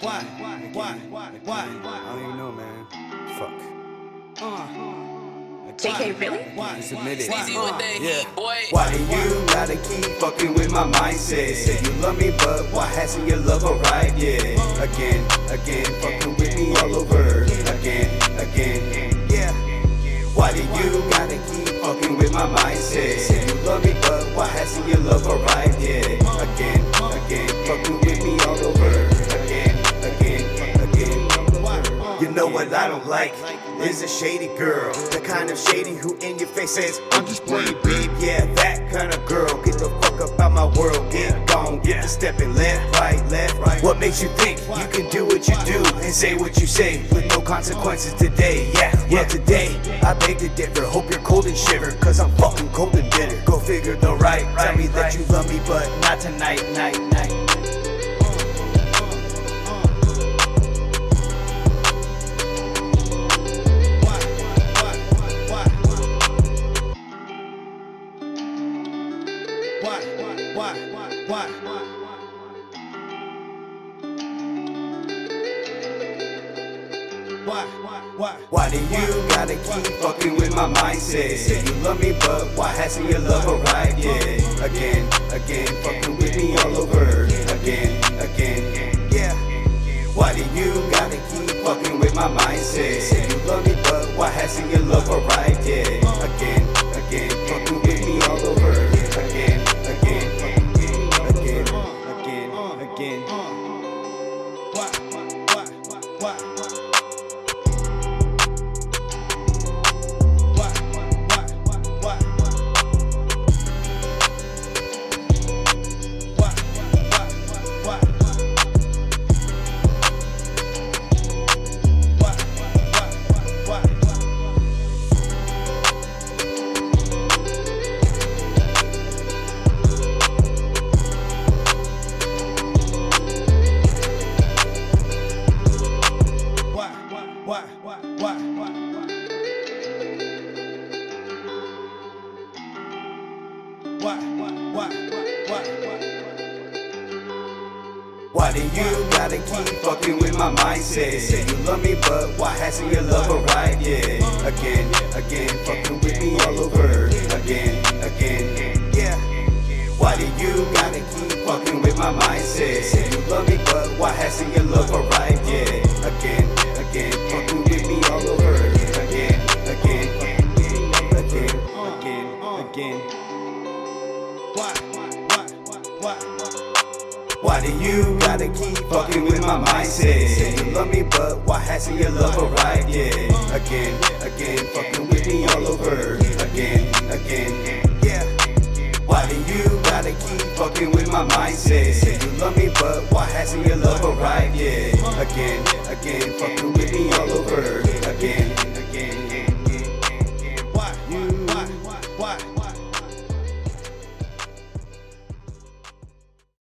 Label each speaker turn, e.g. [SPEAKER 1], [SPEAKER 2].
[SPEAKER 1] Why? Why? Why? Why?
[SPEAKER 2] I don't even know, man. Fuck. Uh-huh.
[SPEAKER 3] JK, really?
[SPEAKER 1] Why?
[SPEAKER 2] Just admit it.
[SPEAKER 4] Easy with that
[SPEAKER 2] Yeah.
[SPEAKER 4] heat, boy.
[SPEAKER 2] Why do you gotta keep fucking with my mindset? Say you love me, but why hasn't your love arrived yet? Again, again, fucking with me all over. Again, again, yeah. Why do you gotta keep fucking with my mindset? Say you love me, but why hasn't your love arrived What I don't like is a shady girl. The kind of shady who in your face says, I'm just playing, babe. Yeah, that kind of girl. Get the fuck up out my world. Get gone. Get to stepping left, right, left, right. What makes you think you can do what you do and say what you say with no consequences today? Yeah, well, today I beg to differ. Hope you're cold and shiver, cause I'm fucking cold and bitter. Go figure the right. Tell me that you love me, but not tonight, night, night.
[SPEAKER 1] Why? Why? Why? Why? Why?
[SPEAKER 2] Why do you gotta keep fucking with my mindset? Say you love me, but why hasn't your love arrived yet? Again, again, fucking with me all over. Again, again, yeah. Why do you gotta keep fucking with my mindset? Say you love me, but why hasn't your love arrived
[SPEAKER 1] Why? Why? Why? Why
[SPEAKER 2] do you gotta keep fucking with my mindset? Say you love me, but why hasn't your love arrived yet? Again, again, fucking with
[SPEAKER 1] Why?
[SPEAKER 2] Why? Do you gotta keep fucking with my mindset? Say you love me, but why hasn't your love arrived yet? Again, again, fucking with me all over. Again, again, yeah. Why do you gotta keep fucking with my mindset? Say you love me, but why hasn't your love arrived yet? Again, again, fucking with me all over. Again,